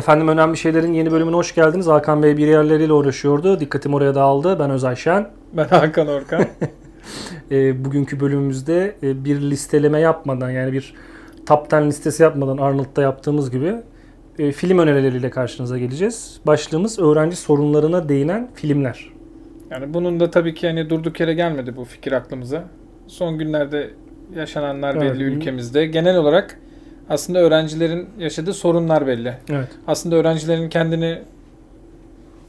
Efendim önemli şeylerin yeni bölümüne hoş geldiniz. Hakan Bey bir yerleriyle uğraşıyordu. Dikkatim oraya dağıldı. Ben Özay Şen. Ben Hakan Orkan. E, bugünkü bölümümüzde e, bir listeleme yapmadan yani bir top 10 listesi yapmadan Arnold'da yaptığımız gibi e, film önerileriyle karşınıza geleceğiz. Başlığımız öğrenci sorunlarına değinen filmler. yani bunun da tabii ki hani durduk yere gelmedi bu fikir aklımıza. Son günlerde yaşananlar Evet. belli ülkemizde. Genel olarak aslında öğrencilerin yaşadığı sorunlar belli. Evet. Aslında öğrencilerin kendini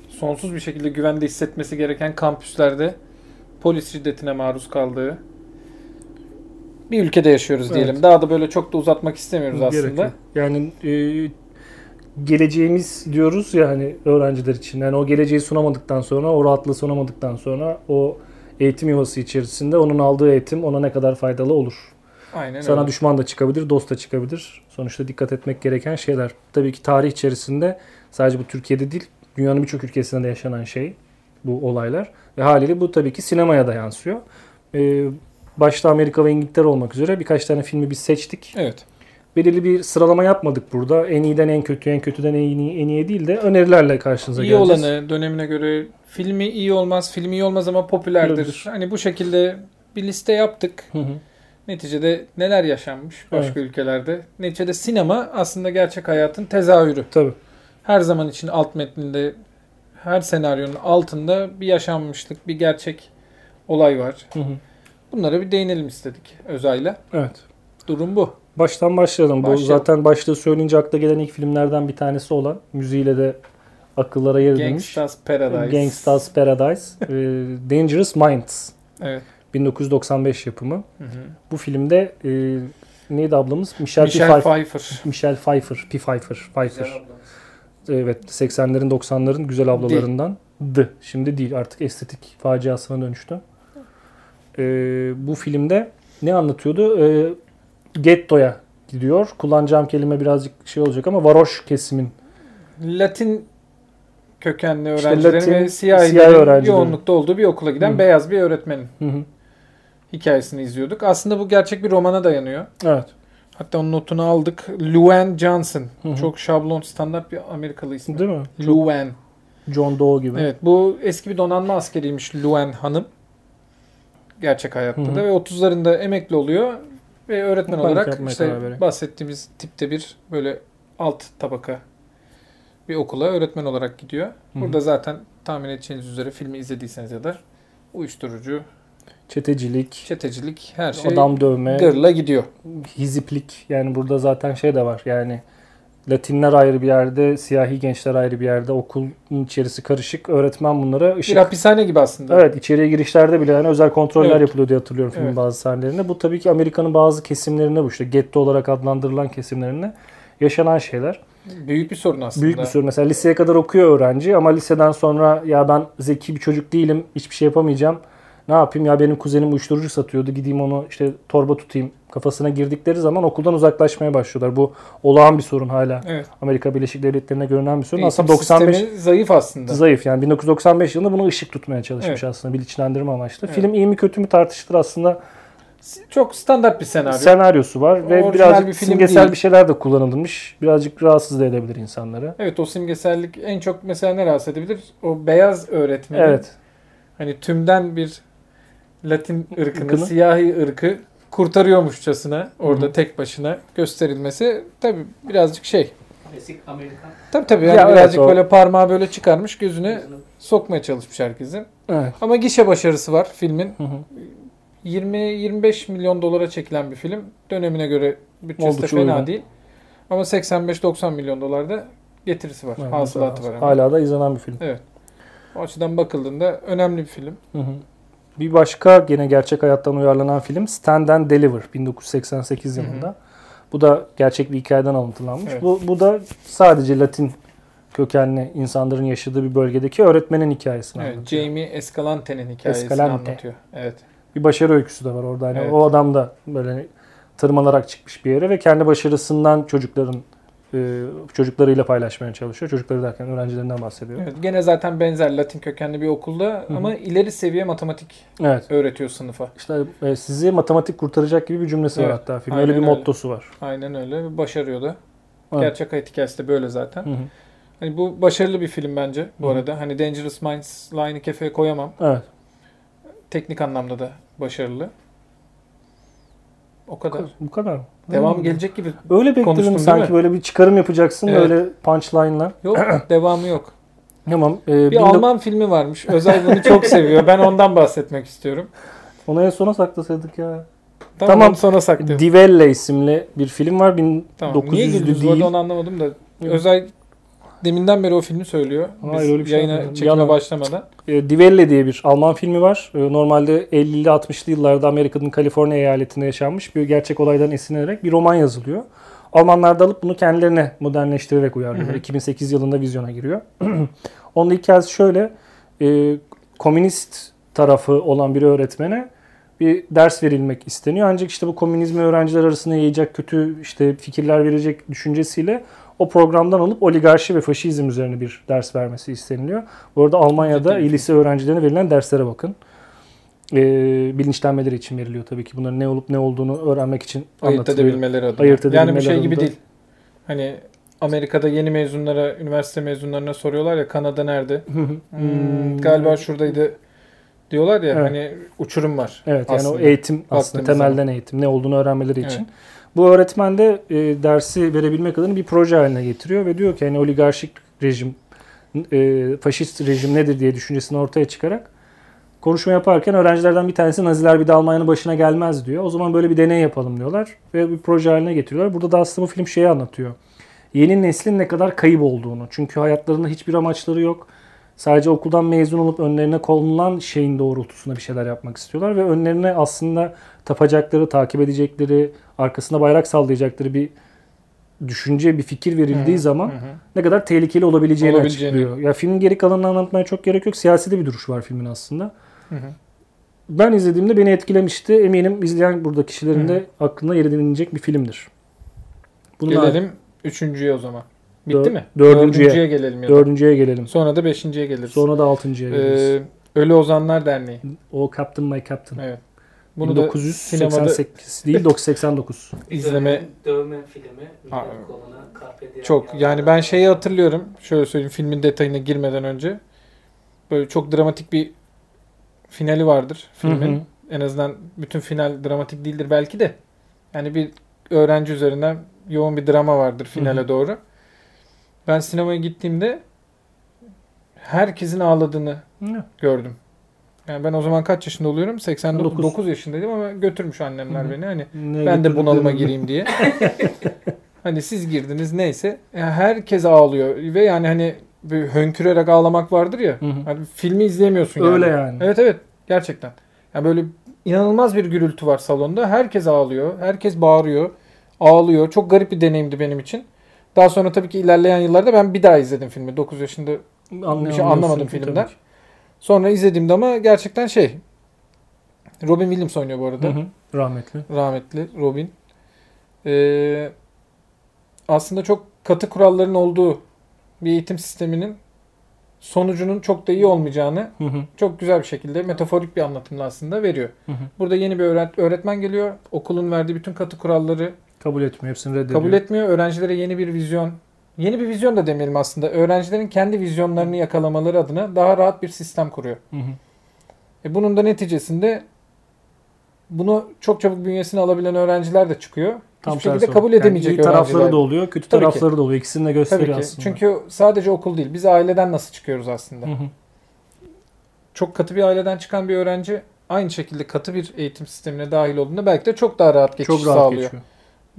sonsuz bir şekilde güvende hissetmesi gereken kampüslerde polis şiddetine maruz kaldığı bir ülkede yaşıyoruz Evet. diyelim. Daha da böyle çok da uzatmak istemiyoruz Gerek aslında. yok. Yani e, geleceğimiz diyoruz ya hani öğrenciler için. Yani o geleceği sunamadıktan sonra, o rahatlığı sunamadıktan sonra o eğitim yuvası içerisinde onun aldığı eğitim ona ne kadar faydalı olur. Aynen Sana öyle. düşman da çıkabilir, dost da çıkabilir. Sonuçta dikkat etmek gereken şeyler. Tabii ki tarih içerisinde sadece bu Türkiye'de değil, dünyanın birçok ülkesinde de yaşanan şey bu olaylar. Ve haliyle bu tabii ki sinemaya da yansıyor. Ee, başta Amerika ve İngiltere olmak üzere birkaç tane filmi biz seçtik. Evet. Belirli bir sıralama yapmadık burada. En iyiden en kötü, en kötüden en iyi, en iyi değil de önerilerle karşınıza İyi geleceğiz. olanı dönemine göre filmi iyi olmaz, filmi iyi olmaz ama popülerdir. Popülerdir. Hani bu şekilde bir liste yaptık. Hı hı. Neticede neler yaşanmış başka ülkelerde. Neticede sinema aslında gerçek hayatın tezahürü. Tabii. Her zaman için alt metninde, her senaryonun altında bir yaşanmışlık, bir gerçek olay var. Hı hı. Bunlara bir değinelim istedik Özay'la. Evet. Durum bu. Baştan başlayalım. Bu Başlayalım. zaten başlığı söyleyince akla gelen ilk filmlerden bir tanesi olan müziğiyle de akıllara yer edilmiş. Gangsta's Paradise. Gangsta's Paradise. Dangerous Minds. Evet. 1995 yapımı. Hı hı. Bu filmde e, neydi ablamız? Michelle, Michelle Pfeiffer. Pfeiffer. Michelle Pfeiffer. P. Pfeiffer. Pfeiffer. Evet 80'lerin 90'ların güzel ablalarından. D. Şimdi değil artık estetik faciasına dönüştü. E, bu filmde ne anlatıyordu? E, gettoya gidiyor. Kullanacağım kelime birazcık şey olacak ama varoş kesimin Latin kökenli İşte öğrencilerin Latin, ve siyahilerin siyahi öğrencilerin. yoğunlukta olduğu bir okula giden Hı. beyaz bir öğretmenin Hı hı. Hikayesini izliyorduk. Aslında bu gerçek bir romana dayanıyor. Evet. Hatta onun notunu aldık. Luann Johnson. Hı hı. Çok şablon standart bir Amerikalı ismi. Değil mi? Luann. John Doe gibi. Evet bu eski bir donanma askeriymiş Luann Hanım. Gerçek hayatta Hı hı. da ve 30'larında emekli oluyor ve öğretmen Panik olarak işte bahsettiğimiz tipte bir böyle alt tabaka bir okula öğretmen olarak gidiyor. hı. Burada zaten tahmin edeceğiniz üzere filmi izlediyseniz ya da uyuşturucu, Çetecilik, çetecilik her şey adam dövme, gırla gidiyor. hiziplik. Yani burada zaten şey de var. Yani Latinler ayrı bir yerde, siyahi gençler ayrı bir yerde, okulun içerisi karışık. Öğretmen bunlara ışık. Bir hapishane gibi aslında. Evet içeriye girişlerde bile yani özel kontroller Evet. yapılıyor diye hatırlıyorum filmin Evet. bazı sahnelerinde. Bu tabii ki Amerika'nın bazı kesimlerinde bu işte getto olarak adlandırılan kesimlerinde yaşanan şeyler. Büyük bir sorun aslında. Büyük bir sorun. Mesela liseye kadar okuyor öğrenci ama liseden sonra ya ben zeki bir çocuk değilim, hiçbir şey yapamayacağım. Ne yapayım ya benim kuzenim uyuşturucu satıyordu gideyim onu işte torba tutayım kafasına girdikleri zaman okuldan uzaklaşmaya başlıyorlar. Bu olağan bir sorun hala. Evet. Amerika Birleşik Devletleri'nde görünen bir sorun. Eğitim Aslında 95 sistemi zayıf aslında. zayıf yani 1995 yılında bunu ışık tutmaya çalışmış Evet. aslında bilinçlendirme amaçlı. Evet. Film iyi mi kötü mü tartışılır aslında. Çok standart bir senaryo. Senaryosu var ve Orijinal birazcık bir film simgesel değil. bir şeyler de kullanılmış. Birazcık rahatsız da edebilir insanları. Evet o simgesellik en çok mesela ne rahatsız edebilir? O beyaz öğretmenin Evet. hani tümden bir Latin ırkını, Irkını. siyahi ırkı kurtarıyormuşçasına orada Hı hı. tek başına gösterilmesi tabi birazcık şey. Klasik Amerikan. Tabi tabi Ya yani evet, birazcık o- böyle parmağı böyle çıkarmış gözüne sokmaya çalışmış herkesin. Evet. Ama gişe başarısı var filmin. Hı hı. 20-25 milyon dolara çekilen bir film. Dönemine göre bütçesi de Oldukça fena uygun. değil. Ama 85-90 milyon dolarda getirisi var. Evet, Hasılatı var. Hala da izlenen bir film. O açıdan bakıldığında önemli bir film. Hı hı. Bir başka gene gerçek hayattan uyarlanan film Stand and Deliver 1988 Hı hı. yılında. Bu da gerçek bir hikayeden alıntılanmış. Evet. Bu, bu da sadece Latin kökenli insanların yaşadığı bir bölgedeki öğretmenin hikayesini Evet, anlatıyor. Jamie Escalante'nin hikayesini Escalante. anlatıyor. Evet. Bir başarı öyküsü de var orada. Hani Evet. O adam da böyle tırmanarak çıkmış bir yere ve kendi başarısından çocukların e, çocuklarıyla paylaşmaya çalışıyor. Çocukları derken öğrencilerinden bahsediyor. evet. Gene zaten benzer Latin kökenli bir okulda hı. ama ileri seviye matematik Evet. öğretiyor sınıfa. İşte e, sizi matematik kurtaracak gibi bir cümlesi var Evet, hatta film. aynen Öyle bir öyle. mottosu var. Aynen öyle. Başarıyor da. Evet. Gerçek hayat hikayesi de böyle zaten. Hı hı. Hani bu başarılı bir film bence bu Hı hı. arada. Hani Dangerous Minds line'ı kefeye koyamam. Evet. Teknik anlamda da başarılı. O kadar. Bu kadar. Devam gelecek gibi. Öyle bekledim sanki böyle bir çıkarım yapacaksın Evet. böyle punchline'la. Yok devamı yok. Tamam. E, Bir bin- Alman filmi varmış. Özay bunu çok seviyor. Ben ondan bahsetmek istiyorum. Onu en sona saklasaydık ya. Tamam, Tamam. sonra saklıyorum. Die Welle isimli bir film var. Tamam. Niye 1900'lü güldünüz bu değil. arada onu anlamadım da. Özay deminden beri o filmi söylüyor. Biz Hayır, öyle bir şey yayına yapmadım. çekime başlamadan. E, Die Welle diye bir Alman filmi var. E, Normalde 50'li 60'lı yıllarda Amerika'nın Kaliforniya eyaletinde yaşanmış bir gerçek olaydan esinlenerek bir roman yazılıyor. Almanlar da alıp bunu kendilerine modernleştirerek uyarlıyorlar. Hı hı. 2008 yılında vizyona giriyor. Onun hikayesi şöyle. e, komünist tarafı olan bir öğretmene bir ders verilmek isteniyor. Ancak işte bu komünizmi öğrenciler arasında yayacak kötü işte fikirler verecek düşüncesiyle o programdan alıp oligarşi ve faşizm üzerine bir ders vermesi isteniliyor. Bu arada Almanya'da Ciddi. lise öğrencilerine verilen derslere bakın. Ee, bilinçlenmeleri için veriliyor tabii ki. Bunların ne olup ne olduğunu öğrenmek için Ayırt edebilmeleri adına. Ayırt yani bu edebilmeleri şey gibi adına. değil. Hani Amerika'da yeni mezunlara, üniversite mezunlarına soruyorlar ya Kanada nerede? Hmm, galiba şuradaydı diyorlar ya Evet. hani uçurum var. Evet yani aslında. o eğitim aslında temelden eğitim ne olduğunu öğrenmeleri için. Evet. Bu öğretmen de e, dersi verebilmek adına bir proje haline getiriyor ve diyor ki hani oligarşik rejim e, faşist rejim nedir diye düşüncesini ortaya çıkarak konuşma yaparken öğrencilerden bir tanesi Naziler bir de Almanya'nın başına gelmez diyor. O zaman böyle bir deney yapalım diyorlar ve bir proje haline getiriyorlar. Burada da aslında bu film şeyi anlatıyor. Yeni neslin ne kadar kayıp olduğunu. Çünkü hayatlarında hiçbir amaçları yok. Sadece okuldan mezun olup önlerine konulan şeyin doğrultusunda bir şeyler yapmak istiyorlar ve önlerine aslında tapacakları, takip edecekleri, arkasında bayrak sallayacakları bir düşünce, bir fikir verildiği Hı zaman hı ne kadar tehlikeli olabileceğini, Olabileceğini. açıklıyor. Ya filmin geri kalanını anlatmaya çok gerek yok. Siyasi de bir duruş var filmin aslında. Hı hı. Ben izlediğimde beni etkilemişti. Eminim izleyen burada kişilerin de aklına yer edinilecek bir filmdir. Bunun Gelelim üçüncüye o zaman. Bitti Dör- mi? dördüncüye. Dördüncüye gelelim ya da. Dördüncüye gelelim. Sonra da beşinciye geliriz. Sonra da altıncıya geliriz. Ee, Ölü Ozanlar Derneği. o Captain My Captain. Evet. Bunu da 1988 değil 989. izleme dövme filmi Ha, çok yani ben şeyi hatırlıyorum. Şöyle söyleyeyim filmin detayına girmeden önce. Böyle çok dramatik bir finali vardır filmin. Hı hı. En azından bütün final dramatik değildir belki de. Yani bir öğrenci üzerinden yoğun bir drama vardır finale Hı hı. doğru. Ben sinemaya gittiğimde herkesin ağladığını Hı. gördüm. Yani ben o zaman kaç yaşında oluyorum? 89 Dokuz. 9 yaşındaydım ama götürmüş annemler Hı beni. Hani Ne ben de bunalıma gireyim diye. hani siz girdiniz neyse. Ya herkes ağlıyor ve yani hani bir hönkürerek ağlamak vardır ya. Hı hı. Hani filmi izleyemiyorsun yani. Öyle yani. Evet evet gerçekten. Yani böyle inanılmaz bir gürültü var salonda. Herkes ağlıyor. Herkes bağırıyor. Ağlıyor. Çok garip bir deneyimdi benim için. Daha sonra tabii ki ilerleyen yıllarda ben bir daha izledim filmi. 9 yaşında Anlayamıyorsun bir şey anlamadım filmden. Sonra izlediğimde ama gerçekten şey. Robin Williams oynuyor bu arada. Hı hı. Rahmetli. Rahmetli Robin. Ee, aslında çok katı kuralların olduğu bir eğitim sisteminin sonucunun çok da iyi olmayacağını Hı hı. çok güzel bir şekilde metaforik bir anlatımla aslında veriyor. Hı hı. Burada yeni bir öğret- öğretmen geliyor. Okulun verdiği bütün katı kuralları Kabul etmiyor. Hepsini reddediyor. kabul etmiyor. Öğrencilere yeni bir vizyon, yeni bir vizyon da demeyelim aslında. Öğrencilerin kendi vizyonlarını yakalamaları adına daha rahat bir sistem kuruyor. Hı hı. E bunun da neticesinde bunu çok çabuk bünyesine alabilen öğrenciler de çıkıyor. Tam Hiçbir şekilde kabul Yani edemeyecek iyi tarafları öğrenciler. da oluyor, kötü Tabii ki. tarafları da oluyor. İkisini de gösteriyor Tabii ki. aslında. Çünkü sadece okul değil. Biz aileden nasıl çıkıyoruz aslında? Hı hı. Çok katı bir aileden çıkan bir öğrenci aynı şekilde katı bir eğitim sistemine dahil olduğunda belki de çok daha rahat geçiş çok rahat sağlıyor. geçiyor.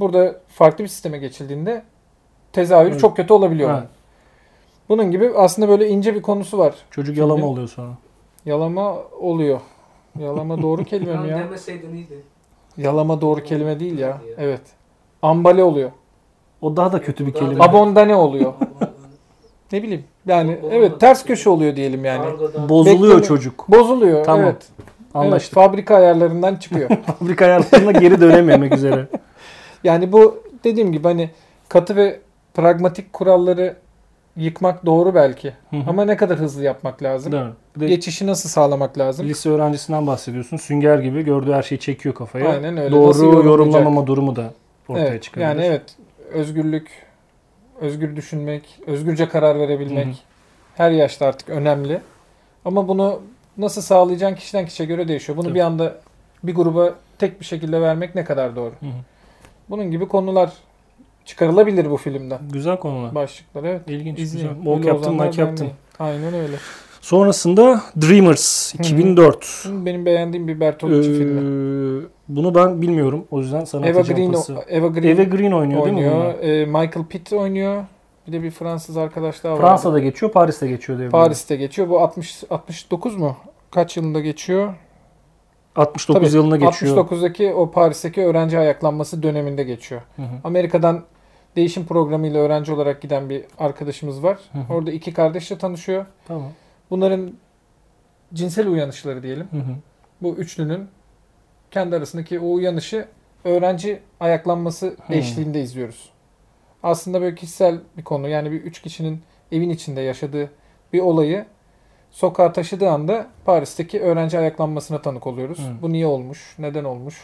Burada farklı bir sisteme geçildiğinde tezahürü Evet. çok kötü olabiliyor. Ha, Bunun gibi aslında böyle ince bir konusu var. çocuk yalama Filmin- oluyor sonra. Yalama oluyor. Yalama doğru kelime mi Ya demeseydin iyiydi. Yalama doğru kelime değil ya. Evet. Ambale oluyor. O daha da kötü bir kelime. Abondane oluyor. Ne bileyim. Yani evet ters köşe oluyor diyelim yani. Bozuluyor Bekleme- çocuk. Bozuluyor. Tamam. Evet. Evet, Anlaştık. fabrika ayarlarından çıkıyor. Fabrika ayarlarına geri dönememek üzere. yani bu dediğim gibi hani katı ve pragmatik kuralları yıkmak doğru belki. Hı hı. Ama ne kadar hızlı yapmak lazım? Değil mi? Bir de Geçişi nasıl sağlamak lazım? lise öğrencisinden bahsediyorsun. Sünger gibi gördüğü her şeyi çekiyor kafaya. Aynen öyle. Doğru yorumlamama durumu da ortaya evet, çıkabilir. Yani evet özgürlük özgür düşünmek, özgürce karar verebilmek Hı hı. her yaşta artık önemli. Ama bunu nasıl sağlayacağın kişiden kişiye göre değişiyor. Bunu Tabii. bir anda bir gruba tek bir şekilde vermek ne kadar doğru? Hı hı. Bunun gibi konular çıkarılabilir bu filmden. Güzel konular. Başlıklar evet. İlginç, İzleyin. güzel. Like yaptın. derneği. Aynen öyle. Sonrasında Dreamers Hı hı. 2004. Şimdi benim beğendiğim bir Bertolucci Ee, filmi. bunu ben bilmiyorum. O yüzden sana Eva Green, pası. Eva Green, Eva Green oynuyor, değil mi oynuyor. Ee, Michael Pitt oynuyor. Bir de bir Fransız arkadaş daha var. Fransa'da geçiyor, Paris'te geçiyor diye. Paris'te geçiyor. Bu 60 69 mu? Kaç yılında geçiyor? 69 Tabii, yılına geçiyor. 69'daki o Paris'teki öğrenci ayaklanması döneminde geçiyor. Hı hı. Amerika'dan değişim programıyla öğrenci olarak giden bir arkadaşımız var. Hı hı. Orada iki kardeşle tanışıyor. Tamam. Bunların cinsel uyanışları diyelim. Hı hı. Bu üçlünün kendi arasındaki o uyanışı öğrenci ayaklanması Hı. eşliğinde izliyoruz. Aslında böyle kişisel bir konu. Yani bir üç kişinin evin içinde yaşadığı bir olayı sokağa taşıdığı anda Paris'teki öğrenci ayaklanmasına tanık oluyoruz. Hı. Bu niye olmuş, neden olmuş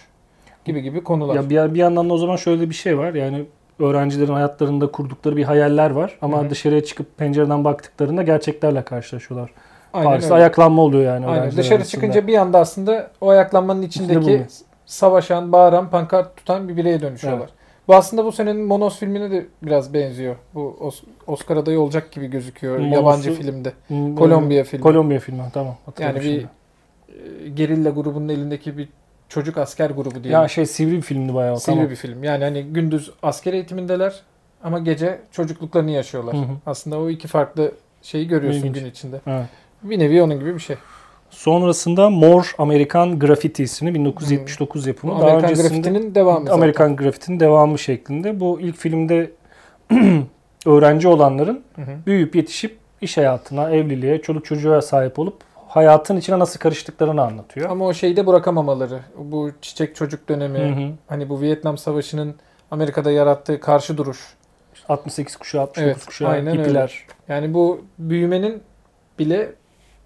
gibi gibi konular. Ya bir, bir yandan da o zaman şöyle bir şey var. Yani öğrencilerin hayatlarında kurdukları bir hayaller var. Ama Hı dışarıya çıkıp pencereden baktıklarında gerçeklerle karşılaşıyorlar. Aynen Paris'te öyle. ayaklanma oluyor yani Aynen. Dışarı arasında. çıkınca bir anda aslında o ayaklanmanın İçinde içindeki savaşan, bağıran, pankart tutan bir bireye dönüşüyorlar. Bu aslında bu senenin Monos filmine de biraz benziyor. Bu Os- Oscar adayı olacak gibi gözüküyor Monos'u- yabancı filmde. Hmm, Kolombiya filmi. Kolombiya filmi tamam. Yani bir şimdi. e, gerilla grubunun elindeki bir çocuk asker grubu diyelim. ya şey sivri bir filmdi bayağı. Sivri tamam. bir film. Yani hani gündüz asker eğitimindeler ama gece çocukluklarını yaşıyorlar. Hı hı. Aslında o iki farklı şeyi görüyorsun İlginç. gün içinde. Evet. Bir nevi onun gibi bir şey. Sonrasında More American Graffiti isimli 1979 Bu yapımı. Daha Hmm. Amerikan öncesinde Graffiti'nin devamı zaten. Amerikan Graffiti'nin devamı şeklinde. Bu ilk filmde öğrenci olanların Hı hı. büyüyüp yetişip iş hayatına, evliliğe, çoluk çocuğa sahip olup hayatın içine nasıl karıştıklarını anlatıyor. Ama o şeyi de bırakamamaları. Bu çiçek çocuk dönemi, Hı hı. hani bu Vietnam Savaşı'nın Amerika'da yarattığı karşı duruş. 68 kuşağı, 69 Evet, kuşağı, aynen öyle. Yani bu büyümenin bile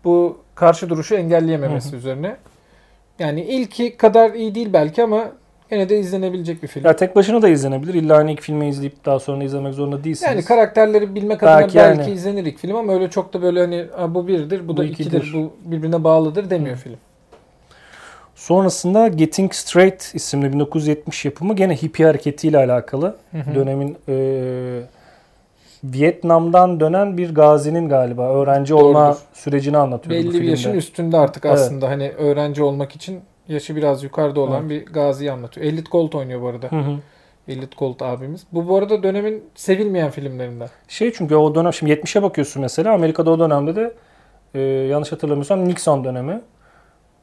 bu karşı duruşu engelleyememesi Hı hı. üzerine. Yani ilki kadar iyi değil belki ama yine de izlenebilecek bir film. Ya tek başına da izlenebilir. İlla hani ilk filmi izleyip daha sonra izlemek zorunda değilsiniz. Yani karakterleri bilmek adına Belki yani. izlenir ilk film ama öyle çok da böyle hani "Aa, bu birdir, bu da Bu ikidir, ikidir." bu birbirine bağlıdır demiyor Hı. film. Sonrasında Getting Straight isimli 1970 yapımı gene hippie hareketiyle alakalı. Hı hı. Dönemin e, Vietnam'dan dönen bir gazinin galiba öğrenci olma Doğrudur. sürecini anlatıyor bu Belli bir yaşın üstünde artık Evet. aslında hani öğrenci olmak için yaşı biraz yukarıda olan Evet. bir gaziyi anlatıyor. Elliot Gold oynuyor bu arada. Hı hı. Elliot Gold abimiz. Bu bu arada dönemin sevilmeyen filmlerinden. Şey çünkü o dönem şimdi 70'e bakıyorsun mesela Amerika'da o dönemde de e, yanlış hatırlamıyorsam Nixon dönemi.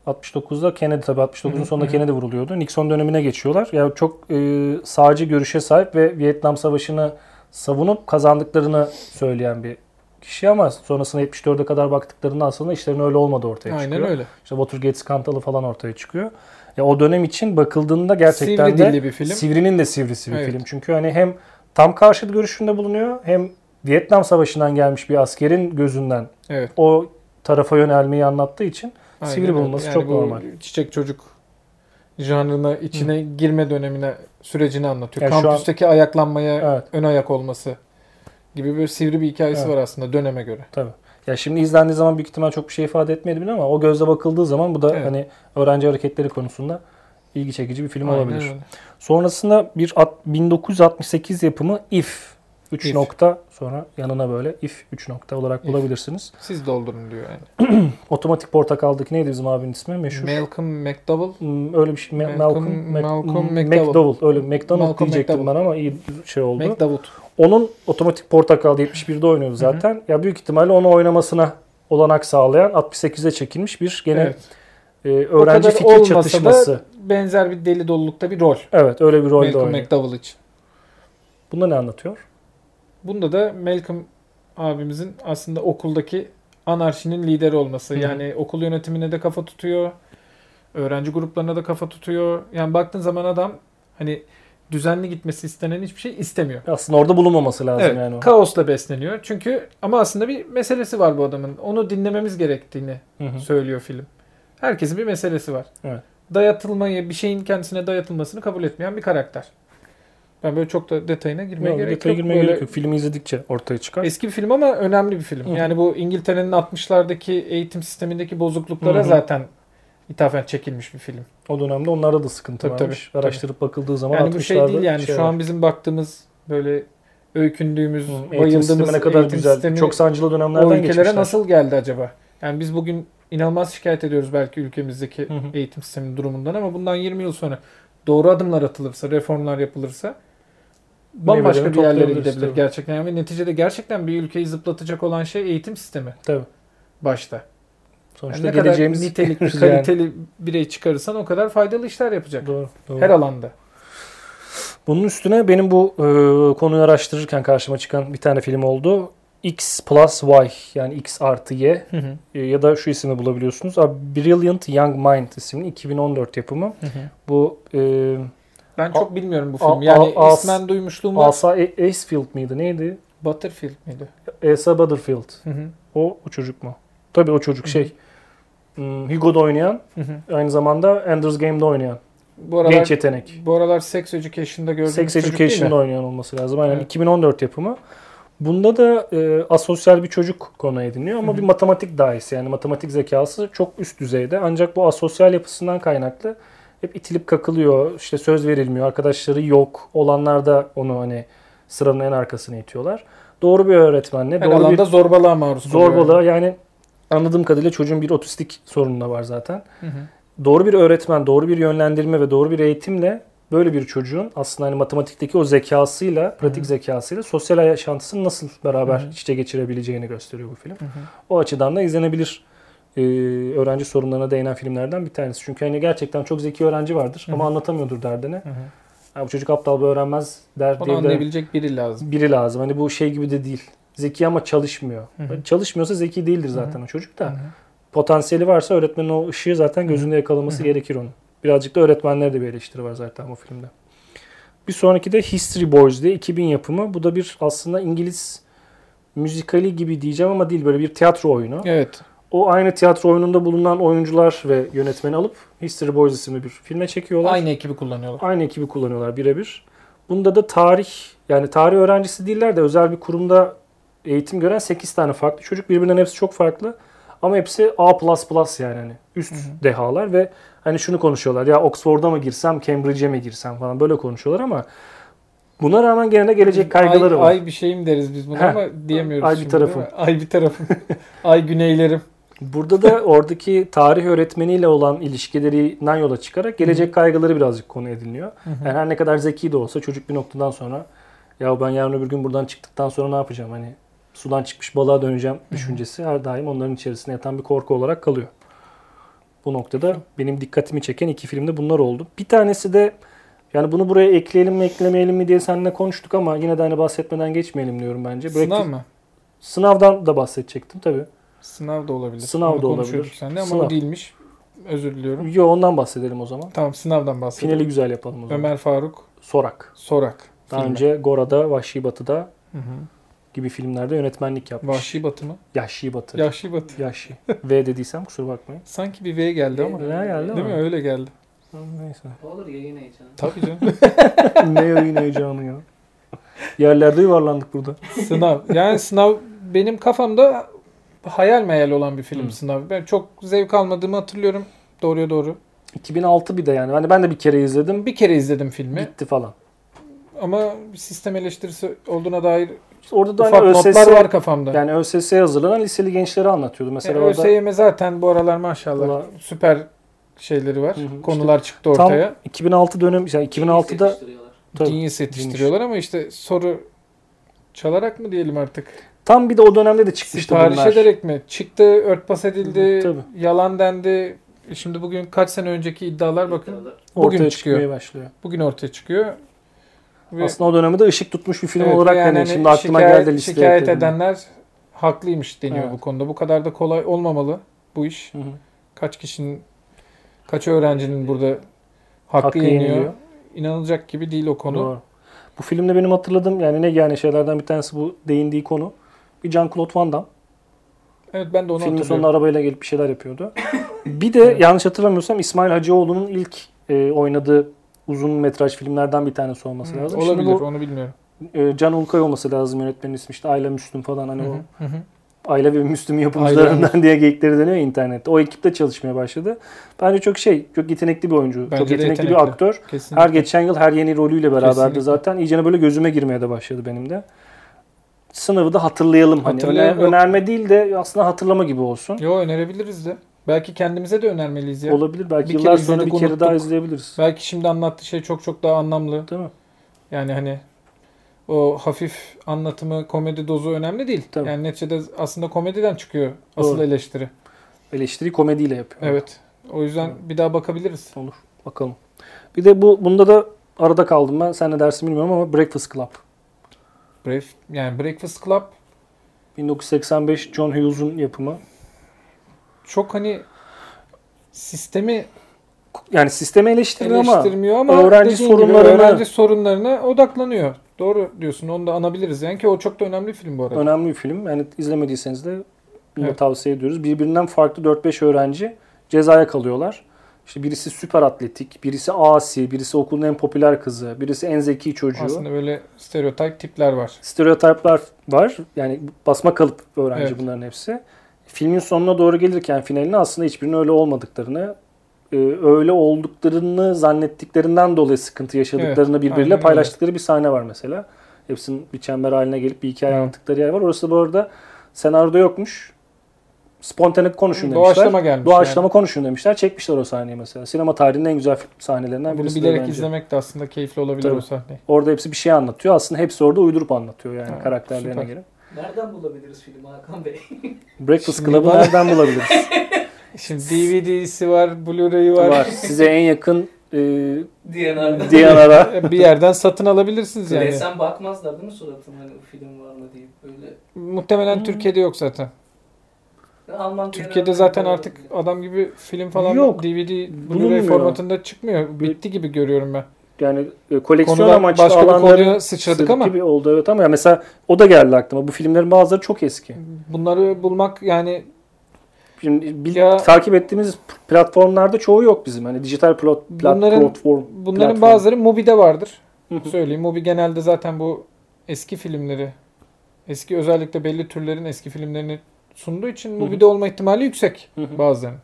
69'da Kennedy tabii 69'un Hı hı, sonunda. Kennedy vuruluyordu. Nixon dönemine geçiyorlar. Yani çok e, sağcı görüşe sahip ve Vietnam Savaşı'nı savunup kazandıklarını söyleyen bir kişi ama sonrasında 74'e kadar baktıklarında aslında işlerin öyle olmadığı ortaya Aynen çıkıyor. öyle. İşte Watergate skandalı falan ortaya çıkıyor. Ya o dönem için bakıldığında gerçekten Sivri de bir film. Sivrinin de sivrisi bir Evet. film. Çünkü hani hem tam karşıt görüşünde bulunuyor hem Vietnam Savaşı'ndan gelmiş bir askerin gözünden Evet. o tarafa yönelmeyi anlattığı için aynen sivri bulunması Yani çok normal. Çiçek çocuk janrına içine girme dönemine sürecini anlatıyor. Yani şu an- Kampüsteki ayaklanmaya Evet. ön ayak olması gibi böyle sivri bir hikayesi Evet. var aslında döneme göre. Tabii. Ya şimdi izlendiği zaman büyük ihtimal çok bir şey ifade etmeyebilir ama o gözle bakıldığı zaman bu da Evet. hani öğrenci hareketleri konusunda ilgi çekici bir film Aynen olabilir. öyle. Sonrasında bir at- 1968 yapımı If 3 If. nokta sonra yanına böyle If 3 nokta olarak If. bulabilirsiniz. Siz doldurun diyor yani. Otomatik Portakal'daki neydi bizim abinin ismi? Meşhur. Malcolm McDowell. Hmm, öyle bir şey. Ma- Malcolm- Malcolm, Mac- Malcolm hmm, McDowell. McDowell. Öyle McDonald Malcolm diyecektim McDowell. ben ama iyi şey oldu. McDowell. Onun Otomatik Portakal'da 71'de oynuyordu zaten. Ya büyük ihtimalle onu oynamasına olanak sağlayan 68'e çekilmiş bir gene Evet. e, öğrenci fikir olmasa da- çatışması. Benzer bir deli dolulukta bir rol. Evet öyle bir rolde Malcolm oynuyor. McDowell için. Bunda ne anlatıyor? Bunda da Malcolm abimizin aslında okuldaki anarşinin lideri olması. Hı hı. Yani okul yönetimine de kafa tutuyor. Öğrenci gruplarına da kafa tutuyor. Yani baktığın zaman adam hani düzenli gitmesi istenen hiçbir şey istemiyor. Aslında orada bulunmaması lazım Evet, yani. o. kaosla besleniyor. Çünkü ama aslında bir meselesi var bu adamın. Onu dinlememiz gerektiğini Hı hı. söylüyor film. Herkesin bir meselesi var. Evet. Dayatılmayı, bir şeyin kendisine dayatılmasını kabul etmeyen bir karakter. Ben böyle çok da detayına girmeye Yok, gerek detaya yok. girmeye Böyle gerek yok. Filmi izledikçe ortaya çıkar. Eski bir film ama önemli bir film. Hı. Yani bu İngiltere'nin 60'lardaki eğitim sistemindeki bozukluklara Hı zaten ithafen çekilmiş bir film. O dönemde onlarda da sıkıntı Tabii, varmış. tabii, Araştırıp bakıldığı zaman Yani bu şey 60'larda değil yani şey şu var. an bizim baktığımız böyle öykündüğümüz, Hı, eğitim bayıldığımız ne kadar eğitim güzel. sistemi Çok sancılı dönemlerden o ülkelere geçmişler. nasıl geldi acaba? Yani biz bugün inanılmaz şikayet ediyoruz belki ülkemizdeki Hı hı. eğitim sisteminin durumundan ama bundan 20 yıl sonra doğru adımlar atılırsa, reformlar yapılırsa bambaşka bir yerlere gidebilir tabii. gerçekten. Yani neticede gerçekten bir ülkeyi zıplatacak olan şey eğitim sistemi Tabii. başta. Yani Sonuçta ne kadar nitelikli, Yani. kaliteli birey çıkarırsan o kadar faydalı işler yapacak. Doğru, doğru. Her alanda. Bunun üstüne benim bu e, konuyu araştırırken karşıma çıkan bir tane film oldu. X plus Y yani X artı Y Hı hı. e, ya da şu ismi bulabiliyorsunuz. A Brilliant Young Mind isimli 2014 yapımı. Hı hı. Bu e, Ben çok bilmiyorum bu A- filmi. Yani A- As- ismen duymuşluğum var. Asa A- Acefield miydi neydi? Butterfield miydi? Asa Butterfield. Hı hı. O, o çocuk mu? Tabii o çocuk Hı hı. şey. Hmm, Hugo'da oynayan Hı hı. aynı zamanda Ender's Game'de oynayan Bu aralar genç yetenek. bu aralar Sex Education'da gördüğümüz Sex? Education'da oynayan olması lazım. Aynen Evet. 2014 yapımı. Bunda da e, asosyal bir çocuk konu ediniyor ama Hı hı. bir matematik dahisi yani matematik zekası çok üst düzeyde. Ancak bu asosyal yapısından kaynaklı hep itilip kakılıyor. İşte söz verilmiyor. Arkadaşları yok. Olanlar da onu hani sıranın en arkasına itiyorlar. Doğru bir öğretmenle, Her doğru bir alanda zorbalığa maruz zorbalığa yani anladığım kadarıyla çocuğun bir otistik sorunu da var zaten. Hı hı. Doğru bir öğretmen, doğru bir yönlendirme ve doğru bir eğitimle böyle bir çocuğun aslında hani matematikteki o zekasıyla, pratik Hı hı. zekasıyla sosyal yaşantısını nasıl beraber Hı hı. iç içe geçirebileceğini gösteriyor bu film. Hı hı. O açıdan da izlenebilir e, öğrenci sorunlarına değinen filmlerden bir tanesi. Çünkü hani gerçekten çok zeki öğrenci vardır Hı hı. ama anlatamıyordur derdini. Hı hı. Ha, bu çocuk aptal bir öğrenmez der diye de anlayabilecek biri lazım. biri lazım. Hani bu şey gibi de değil. Zeki ama çalışmıyor. Hı hı. Çalışmıyorsa zeki değildir zaten o çocuk da. Hı hı. Potansiyeli varsa öğretmenin o ışığı zaten gözünde yakalaması Hı hı. gerekir onun. Birazcık da öğretmenlere de bir eleştiri var zaten bu filmde. Bir sonraki de History Boys diye 2000 yapımı. Bu da bir aslında İngiliz müzikali gibi diyeceğim ama değil böyle bir tiyatro oyunu. Evet. O aynı tiyatro oyununda bulunan oyuncular ve yönetmeni alıp History Boys isimli bir filme çekiyorlar. Aynı ekibi kullanıyorlar. Aynı ekibi kullanıyorlar birebir. Bunda da tarih yani tarih öğrencisi değiller de özel bir kurumda eğitim gören 8 tane farklı çocuk. Birbirinden hepsi çok farklı. Ama hepsi A++ yani hani üst Hı hı. dehalar ve hani şunu konuşuyorlar. Ya Oxford'a mı girsem, Cambridge'e mi girsem falan böyle konuşuyorlar ama buna rağmen gene de gelecek kaygıları ay, var. Ay bir şeyim deriz biz buna Heh. ama diyemiyoruz Ay bir şimdi, tarafım. Ay bir tarafım. ay güneylerim. Burada da oradaki tarih öğretmeniyle olan ilişkilerinden yola çıkarak gelecek kaygıları birazcık konu ediliyor. Yani her ne kadar zeki de olsa çocuk bir noktadan sonra ya ben yarın öbür gün buradan çıktıktan sonra ne yapacağım? Hani sudan çıkmış balığa döneceğim düşüncesi her daim onların içerisinde yatan bir korku olarak kalıyor. Bu noktada benim dikkatimi çeken iki filmde bunlar oldu. Bir tanesi de yani bunu buraya ekleyelim mi eklemeyelim mi diye seninle konuştuk ama yine de hani bahsetmeden geçmeyelim diyorum bence. Sınav mı? Sınavdan da bahsedecektim tabii. Sınav da olabilir. Sınav Onu da olabilir. seninle ama Sınav. o değilmiş. Özür diliyorum. Yo ondan bahsedelim o zaman. Tamam sınavdan bahsedelim. Finali güzel yapalım o zaman. Ömer Faruk Sorak. Sorak. Daha filmi. önce Gora'da, Vahşi Batı'da Hı hı. gibi filmlerde yönetmenlik yapmış. Vahşi Batı mı? Yahşi Batı. Yahşi Batı. Yahşi. V dediysem kusura bakmayın. Sanki bir V geldi ama. V geldi Değil ama. mi? Öyle geldi. Neyse. Olur yayın heyecanı. Tabii canım. ne yayın heyecanı ya. Yerlerde yuvarlandık burada. sınav. Yani sınav benim kafamda hayal meyal olan bir film sınav. Ben çok zevk almadığımı hatırlıyorum. Doğruya doğru. 2006 bir de yani. Hani ben de bir kere izledim. Bir kere izledim filmi. Bitti falan. Ama sistem eleştirisi olduğuna dair İşte orada da ufak hani ÖSS, notlar var kafamda. yani ÖSS'ye hazırlanan liseli gençleri anlatıyordu. Mesela Yani orada ÖSYM zaten bu aralar maşallah Valla- süper şeyleri var. Hı hı. Konular çıktı tam ortaya. 2006 dönem yani 2006'da Yetiştiriyorlar. tabii, Genius yetiştiriyorlar ama işte soru çalarak mı diyelim artık? Tam bir de o dönemde de çıkmıştı Sipariş bunlar. ederek mi? Çıktı, örtbas edildi, Hı, tabii. yalan dendi. Şimdi bugün kaç sene önceki iddialar bakın. İddialar. bugün ortaya çıkıyor. çıkmaya başlıyor. Bugün ortaya çıkıyor. Ve Aslında o dönemde ışık tutmuş bir film evet, olarak hani yani şimdi aklıma şikayet, geldi listeye Şikayet ekledim. edenler haklıymış deniyor Evet. bu konuda. Bu kadar da kolay olmamalı bu iş. Hı hı. Kaç kişinin, kaç öğrencinin burada hakkı, Hakkı yeniyor. yeniliyor. İnanılacak gibi değil o konu. Doğru. Bu filmde benim hatırladığım yani ne yani şeylerden bir tanesi bu değindiği konu. Bir Jean-Claude Van Damme. Evet ben de onu Filmin sonunda arabayla gelip bir şeyler yapıyordu. Bir de yanlış hatırlamıyorsam İsmail Hacıoğlu'nun ilk e, oynadığı uzun metraj filmlerden bir tanesi olması Hı, lazım. Şimdi Olabilir bu onu bilmiyorum. e, Can Ulkay olması lazım yönetmenin ismi işte Ayla Müslüm falan hani Hı o hı. Ayla ve Müslüm yapımcılarından diye geyikleri dönüyor internette. O ekipte çalışmaya başladı. Bence çok şey, çok yetenekli bir oyuncu. Bence çok de yetenekli, bir yetenekli. aktör. Kesinlikle. Her geçen yıl her yeni rolüyle beraberdi Kesinlikle. zaten. İyice böyle gözüme girmeye de başladı benim de. Sınavı da hatırlayalım. Hani Hatırlayalım, öne- yok. önerme değil de aslında hatırlama gibi olsun. Yo önerebiliriz de. Belki kendimize de önermeliyiz ya. Olabilir. Belki Bir yıllar kere sonra bir kere daha izleyebiliriz. Belki şimdi anlattığı şey çok çok daha anlamlı. Değil mi? Yani hani o hafif anlatımı, komedi dozu önemli değil. Tabii. Yani neticede aslında komediden çıkıyor asıl Doğru. eleştiri. Eleştiri komediyle yapıyor. Evet. O yüzden bir daha bakabiliriz. Olur. Bakalım. Bir de bu bunda da arada kaldım ben. Sen ne dersin bilmiyorum ama Breakfast Club. Brave, yani Breakfast Club 1985 John Hughes'un yapımı. çok hani sistemi Yani sistemi eleştiriyor ama eleştirmiyor ama, öğrenci dediğin gibi öğrenci sorunlarına odaklanıyor. Doğru diyorsun. Onu da anabiliriz. Yani ki o çok da önemli bir film bu arada. önemli bir film. Yani izlemediyseniz de bunu Evet. tavsiye ediyoruz. Birbirinden farklı 4-5 öğrenci cezaya kalıyorlar. İşte birisi süper atletik, birisi asi, birisi okulun en popüler kızı, birisi en zeki çocuğu. Aslında böyle stereotip tipler var. Stereotipler var. Yani basma kalıp öğrenci Evet. bunların hepsi. Filmin sonuna doğru gelirken finaline aslında hiçbirinin öyle olmadıklarını, e, öyle olduklarını zannettiklerinden dolayı sıkıntı yaşadıklarını Evet, birbiriyle aynen öyle. paylaştıkları bir sahne var mesela. Hepsinin bir çember haline gelip bir hikaye Evet. anlattıkları yer var. Orası bu arada senaryoda yokmuş. Spontane konuşun demişler. Doğaçlama gelmiş. Doğaçlama yani. konuşun demişler. Çekmişler o sahneyi mesela. Sinema tarihinin en güzel sahnelerinden Bunu birisi. bilerek bence. izlemek de aslında keyifli olabilir Tabii. o sahneyi. Orada hepsi bir şey anlatıyor. Aslında hepsi orada uydurup anlatıyor yani Ha, karakterlerine süper. göre. Nereden bulabiliriz filmi Hakan Bey? Breakfast Club'ı nereden bulabiliriz? Şimdi DVD'si var, Blu-ray'i var. var. Size en yakın e, DNR'da. Bir yerden satın alabilirsiniz yani. Resen bakmazlar değil mi suratına hani film var mı diye böyle. Muhtemelen Hmm. Türkiye'de yok zaten. Alman Türkiye'de zaten artık adam gibi film falan Yok, DVD, Blu-ray formatında çıkmıyor. Bitti gibi görüyorum ben. yani e, koleksiyon Konudan amaçlı başka alanları sıçradık ama gibi oldu evet ama ya mesela o da geldi aklıma. Bu filmlerin bazıları çok eski. bunları bulmak yani Şimdi bil- Ya- takip ettiğimiz platformlarda çoğu yok bizim. Hani dijital plot, plat, Bunların- platform. bunların platform. bazıları Mubi'de vardır. Söyleyeyim. Mubi genelde zaten bu eski filmleri, eski özellikle belli türlerin eski filmlerini sunduğu için. Mubi'de olma ihtimali yüksek bazılarının.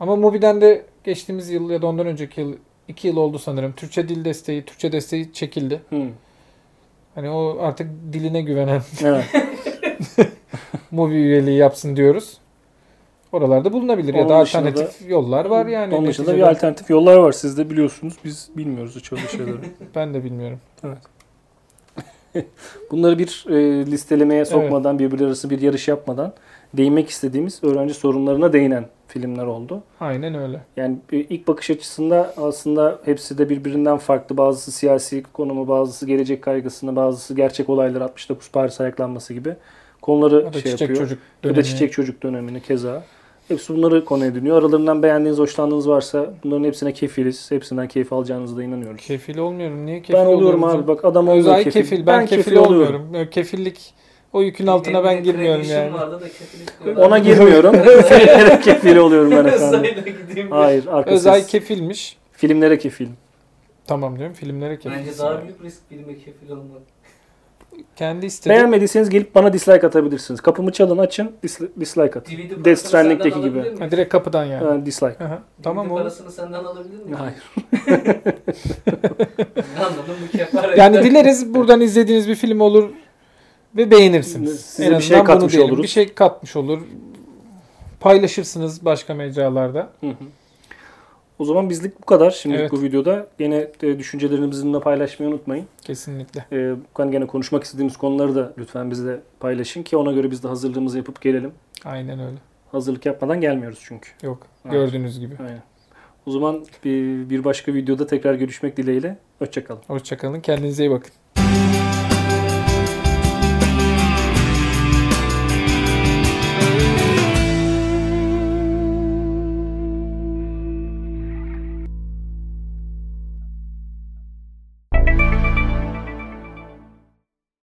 Ama Mubi'den de geçtiğimiz yıl ya da ondan önceki yıl 2 yıl oldu sanırım. Türkçe dil desteği, Türkçe desteği çekildi. Hani o artık diline güvenen Evet. Mubi üyeliği yapsın diyoruz. Oralarda bulunabilir ya da Onun alternatif yollar var yani. Onun dışında bir alternatif yollar var. Siz de biliyorsunuz. Biz bilmiyoruz hiç öyle şeyleri. Ben de bilmiyorum. Bunları bir e, listelemeye sokmadan, birbirleri arası bir yarış yapmadan değinmek istediğimiz öğrenci sorunlarına değinen filmler oldu. Aynen öyle. Yani ilk bakış açısında aslında hepsi de birbirinden farklı. Bazısı siyasi konumu, bazısı gelecek kaygısını, bazısı gerçek olaylar 69 Paris ayaklanması gibi konuları Ya şey çiçek yapıyor. çocuk Ya da dönemi. çiçek çocuk dönemini keza. Hepsi bunları konu ediniyor. Aralarından beğendiğiniz, hoşlandığınız varsa bunların hepsine kefiliz. Hepsinden keyif alacağınıza da inanıyoruz. Kefil olmuyorum. Niye kefil ben oluyorum oluyorum? abi. Bak adam oluyor Özay kefil. kefil. Ben, kefil, oluyorum. olmuyorum. Yok, Kefillik o yükün altına ben girmiyorum yani. Ona girmiyorum. Filmlere kefil oluyorum ben efendim. Hayır, arkasız. Özay kefilmiş. Filmlere kefil. Tamam diyorum filmlere kefil. Bence daha büyük risk filme kefil olmak. Kendi istedi. Beğenmediyseniz gelip bana dislike atabilirsiniz. Kapımı çalın açın, disli- dislike atın. DVD Death Stranding'deki gibi. Ha, direkt kapıdan yani. Ha, dislike. Aha, DVD tamam oğlum. parasını senden alabilir miyim? Hayır. Anladım bu kefaret. Yani dileriz buradan izlediğiniz bir film olur ve beğenirsiniz. Size en bir şey katmış oluruz. Bir şey katmış olur. Paylaşırsınız başka mecralarda. Hı hı. O zaman bizlik bu kadar şimdilik Evet. bu videoda. Yine düşüncelerinizi bizimle paylaşmayı unutmayın. Kesinlikle. E, bu gene konuşmak istediğimiz konuları da lütfen bizle paylaşın ki ona göre biz de hazırlığımızı yapıp gelelim. Aynen öyle. Hazırlık yapmadan gelmiyoruz çünkü. Yok. Aynen. Gördüğünüz gibi. Aynen. O zaman bir, bir başka videoda tekrar görüşmek dileğiyle. Hoşçakalın. Hoşçakalın. Kendinize iyi bakın.